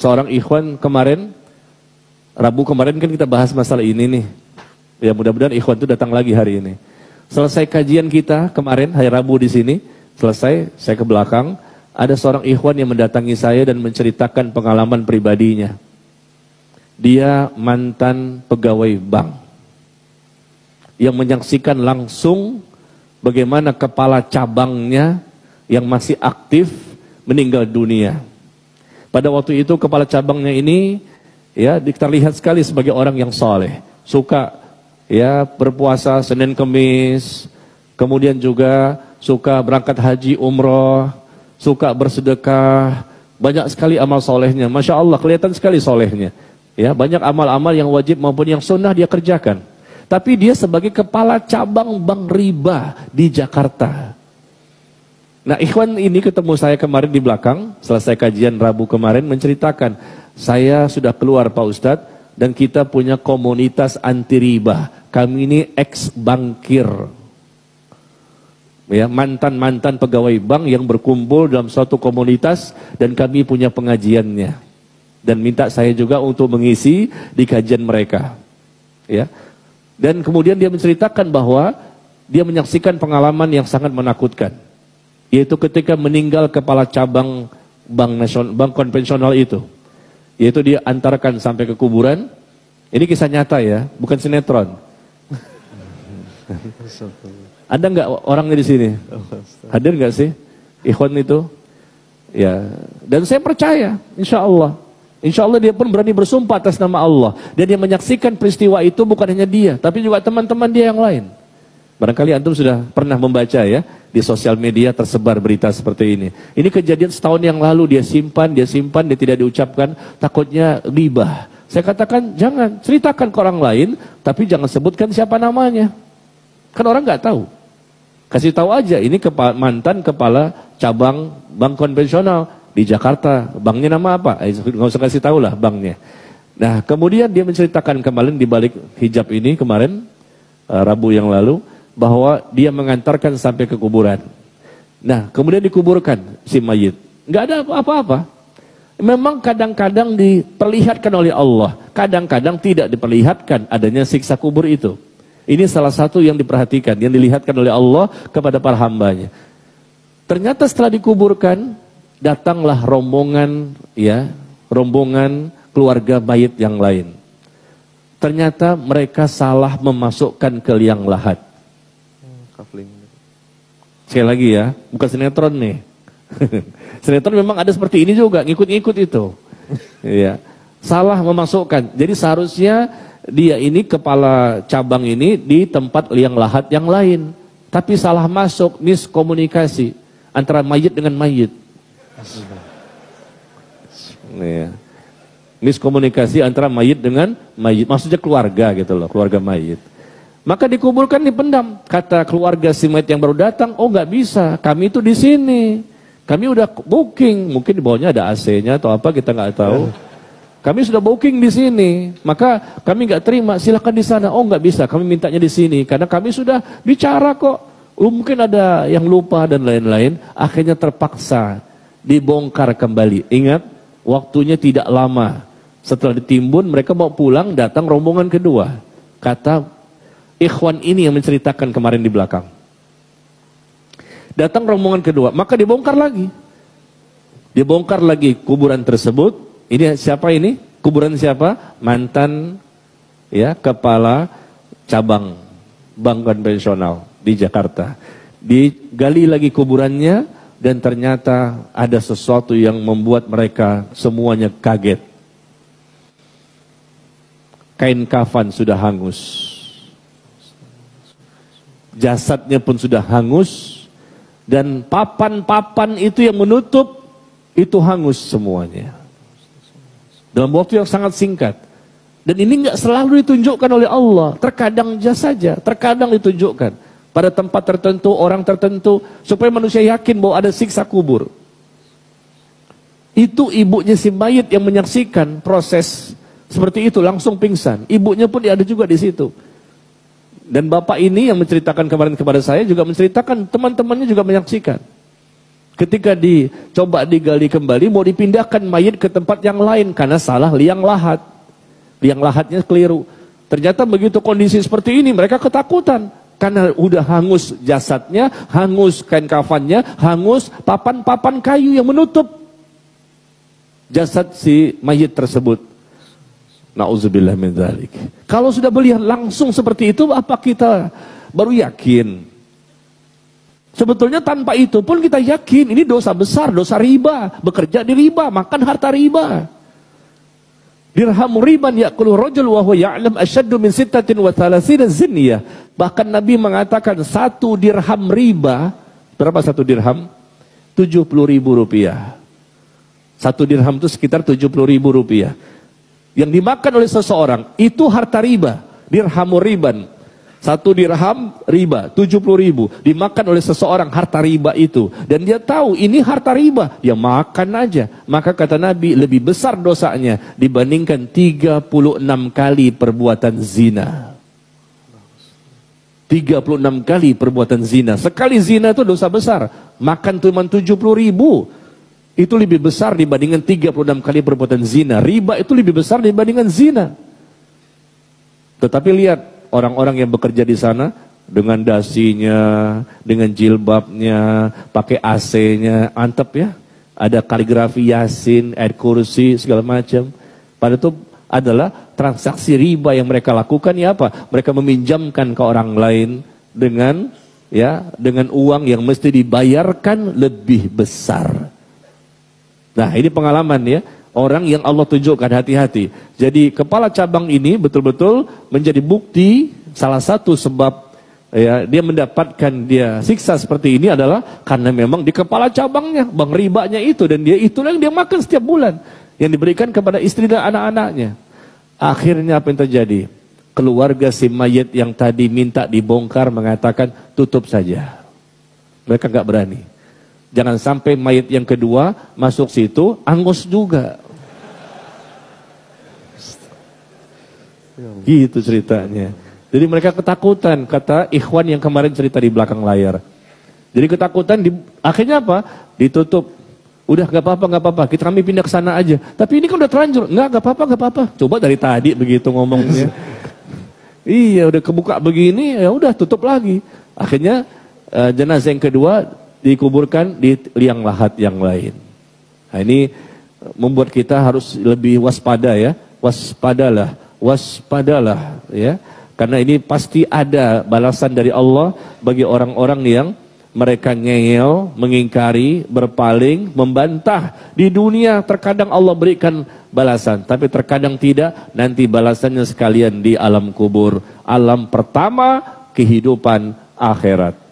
seorang ikhwan kemarin, Rabu kemarin kan kita bahas masalah ini nih. Ya mudah-mudahan ikhwan itu datang lagi hari ini. Selesai kajian kita kemarin hari Rabu di sini, selesai saya ke belakang, ada seorang ikhwan yang mendatangi saya dan menceritakan pengalaman pribadinya. Dia mantan pegawai bank yang menyaksikan langsung bagaimana kepala cabangnya yang masih aktif meninggal dunia. Pada waktu itu kepala cabangnya ini ya terlihat sekali sebagai orang yang soleh, suka ya berpuasa Senin Kemis, kemudian juga suka berangkat haji umroh, suka bersedekah, banyak sekali amal solehnya. Masya Allah kelihatan sekali solehnya. Ya banyak amal-amal yang wajib maupun yang sunnah dia kerjakan. Tapi dia sebagai kepala cabang bank riba di Jakarta. Nah ikhwan ini ketemu saya kemarin di belakang, selesai kajian Rabu kemarin menceritakan, saya sudah keluar Pak Ustadz, dan kita punya komunitas anti riba. Kami ini ex bankir. Ya, mantan-mantan pegawai bank yang berkumpul dalam suatu komunitas dan kami punya pengajiannya. Dan minta saya juga untuk mengisi di kajian mereka. Ya. Dan kemudian dia menceritakan bahwa dia menyaksikan pengalaman yang sangat menakutkan yaitu ketika meninggal kepala cabang bank nasional, bank konvensional itu. Yaitu dia antarkan sampai ke kuburan. Ini kisah nyata ya, bukan sinetron. Ada nggak orangnya di sini? Hadir nggak sih? Ikhwan itu? Ya, dan saya percaya, insya Allah. Insya Allah dia pun berani bersumpah atas nama Allah. Dan dia menyaksikan peristiwa itu bukan hanya dia, tapi juga teman-teman dia yang lain. Barangkali antum sudah pernah membaca ya, di sosial media tersebar berita seperti ini. Ini kejadian setahun yang lalu dia simpan, dia simpan, dia tidak diucapkan, takutnya ribah. Saya katakan jangan, ceritakan ke orang lain, tapi jangan sebutkan siapa namanya. Kan orang nggak tahu. Kasih tahu aja, ini kepa mantan kepala cabang bank konvensional di Jakarta. Banknya nama apa? Eh, nggak usah kasih tahu lah banknya. Nah kemudian dia menceritakan kemarin di balik hijab ini kemarin, uh, Rabu yang lalu, bahwa dia mengantarkan sampai ke kuburan. Nah, kemudian dikuburkan si mayit. Nggak ada apa-apa. Memang kadang-kadang diperlihatkan oleh Allah, kadang-kadang tidak diperlihatkan adanya siksa kubur itu. Ini salah satu yang diperhatikan, yang dilihatkan oleh Allah kepada para hambanya. Ternyata setelah dikuburkan, datanglah rombongan, ya, rombongan keluarga mayit yang lain. Ternyata mereka salah memasukkan ke liang lahat. Sekali lagi ya, bukan sinetron nih. sinetron memang ada seperti ini juga, ngikut-ngikut itu. Iya. Salah memasukkan. Jadi seharusnya dia ini kepala cabang ini di tempat liang lahat yang lain. Tapi salah masuk, miskomunikasi antara mayit dengan mayit. Iya. Miskomunikasi antara mayit dengan mayit. Maksudnya keluarga gitu loh, keluarga mayit. Maka dikuburkan dipendam. Kata keluarga si mayat yang baru datang, oh nggak bisa, kami itu di sini. Kami udah booking, mungkin di bawahnya ada AC-nya atau apa kita nggak tahu. Kami sudah booking di sini, maka kami nggak terima. Silakan di sana. Oh nggak bisa, kami mintanya di sini karena kami sudah bicara kok. Oh, mungkin ada yang lupa dan lain-lain. Akhirnya terpaksa dibongkar kembali. Ingat, waktunya tidak lama. Setelah ditimbun, mereka mau pulang, datang rombongan kedua. Kata ikhwan ini yang menceritakan kemarin di belakang. Datang rombongan kedua, maka dibongkar lagi. Dibongkar lagi kuburan tersebut. Ini siapa ini? Kuburan siapa? Mantan ya kepala cabang bank konvensional di Jakarta. Digali lagi kuburannya dan ternyata ada sesuatu yang membuat mereka semuanya kaget. Kain kafan sudah hangus jasadnya pun sudah hangus dan papan-papan itu yang menutup itu hangus semuanya. Dalam waktu yang sangat singkat. Dan ini nggak selalu ditunjukkan oleh Allah. Terkadang saja terkadang ditunjukkan. Pada tempat tertentu orang tertentu supaya manusia yakin bahwa ada siksa kubur. Itu ibunya si mayit yang menyaksikan proses seperti itu langsung pingsan. Ibunya pun ada juga di situ dan bapak ini yang menceritakan kemarin kepada saya juga menceritakan teman-temannya juga menyaksikan. Ketika dicoba digali kembali, mau dipindahkan mayat ke tempat yang lain karena salah liang lahat. Liang lahatnya keliru. Ternyata begitu kondisi seperti ini, mereka ketakutan. Karena udah hangus jasadnya, hangus kain kafannya, hangus papan-papan kayu yang menutup jasad si mayat tersebut. Nauzubillah min dzalik. Kalau sudah melihat langsung seperti itu, apa kita baru yakin? Sebetulnya tanpa itu pun kita yakin ini dosa besar, dosa riba, bekerja di riba, makan harta riba. Dirham riban ya'kulu rajul wa huwa ya'lam asyaddu min sittatin wa thalathina zinniyah. Bahkan Nabi mengatakan satu dirham riba, berapa satu dirham? 70 ribu rupiah. Satu dirham itu sekitar 70 ribu rupiah. Yang dimakan oleh seseorang, itu harta riba. Dirham riban. Satu dirham riba, 70 ribu. Dimakan oleh seseorang harta riba itu. Dan dia tahu ini harta riba. Ya makan aja. Maka kata Nabi lebih besar dosanya dibandingkan 36 kali perbuatan zina. 36 kali perbuatan zina. Sekali zina itu dosa besar. Makan cuma 70 ribu. Itu lebih besar dibandingkan 36 kali perbuatan zina. Riba itu lebih besar dibandingkan zina. Tetapi lihat, orang-orang yang bekerja di sana dengan dasinya, dengan jilbabnya, pakai AC-nya, antep ya. Ada kaligrafi Yasin, ayat kursi, segala macam. Pada itu adalah transaksi riba yang mereka lakukan ya apa? Mereka meminjamkan ke orang lain dengan ya dengan uang yang mesti dibayarkan lebih besar. Nah ini pengalaman ya orang yang Allah tunjukkan hati-hati. Jadi kepala cabang ini betul-betul menjadi bukti salah satu sebab ya dia mendapatkan dia siksa seperti ini adalah karena memang di kepala cabangnya bang ribanya itu dan dia itulah yang dia makan setiap bulan yang diberikan kepada istri dan anak-anaknya. Akhirnya apa yang terjadi? Keluarga si mayat yang tadi minta dibongkar mengatakan tutup saja. Mereka nggak berani. Jangan sampai mayat yang kedua masuk situ, angus juga. Gitu ceritanya. Jadi mereka ketakutan, kata ikhwan yang kemarin cerita di belakang layar. Jadi ketakutan, di, akhirnya apa? Ditutup. Udah gak apa-apa, gak apa-apa. Kita kami pindah ke sana aja. Tapi ini kan udah terlanjur. Enggak, gak apa-apa, gak apa-apa. Coba dari tadi begitu ngomongnya. iya, udah kebuka begini, ya udah tutup lagi. Akhirnya uh, jenazah yang kedua dikuburkan di liang lahat yang lain. Nah, ini membuat kita harus lebih waspada ya. Waspadalah, waspadalah ya. Karena ini pasti ada balasan dari Allah bagi orang-orang yang mereka ngeyel, mengingkari, berpaling, membantah. Di dunia terkadang Allah berikan balasan, tapi terkadang tidak. Nanti balasannya sekalian di alam kubur. Alam pertama kehidupan akhirat.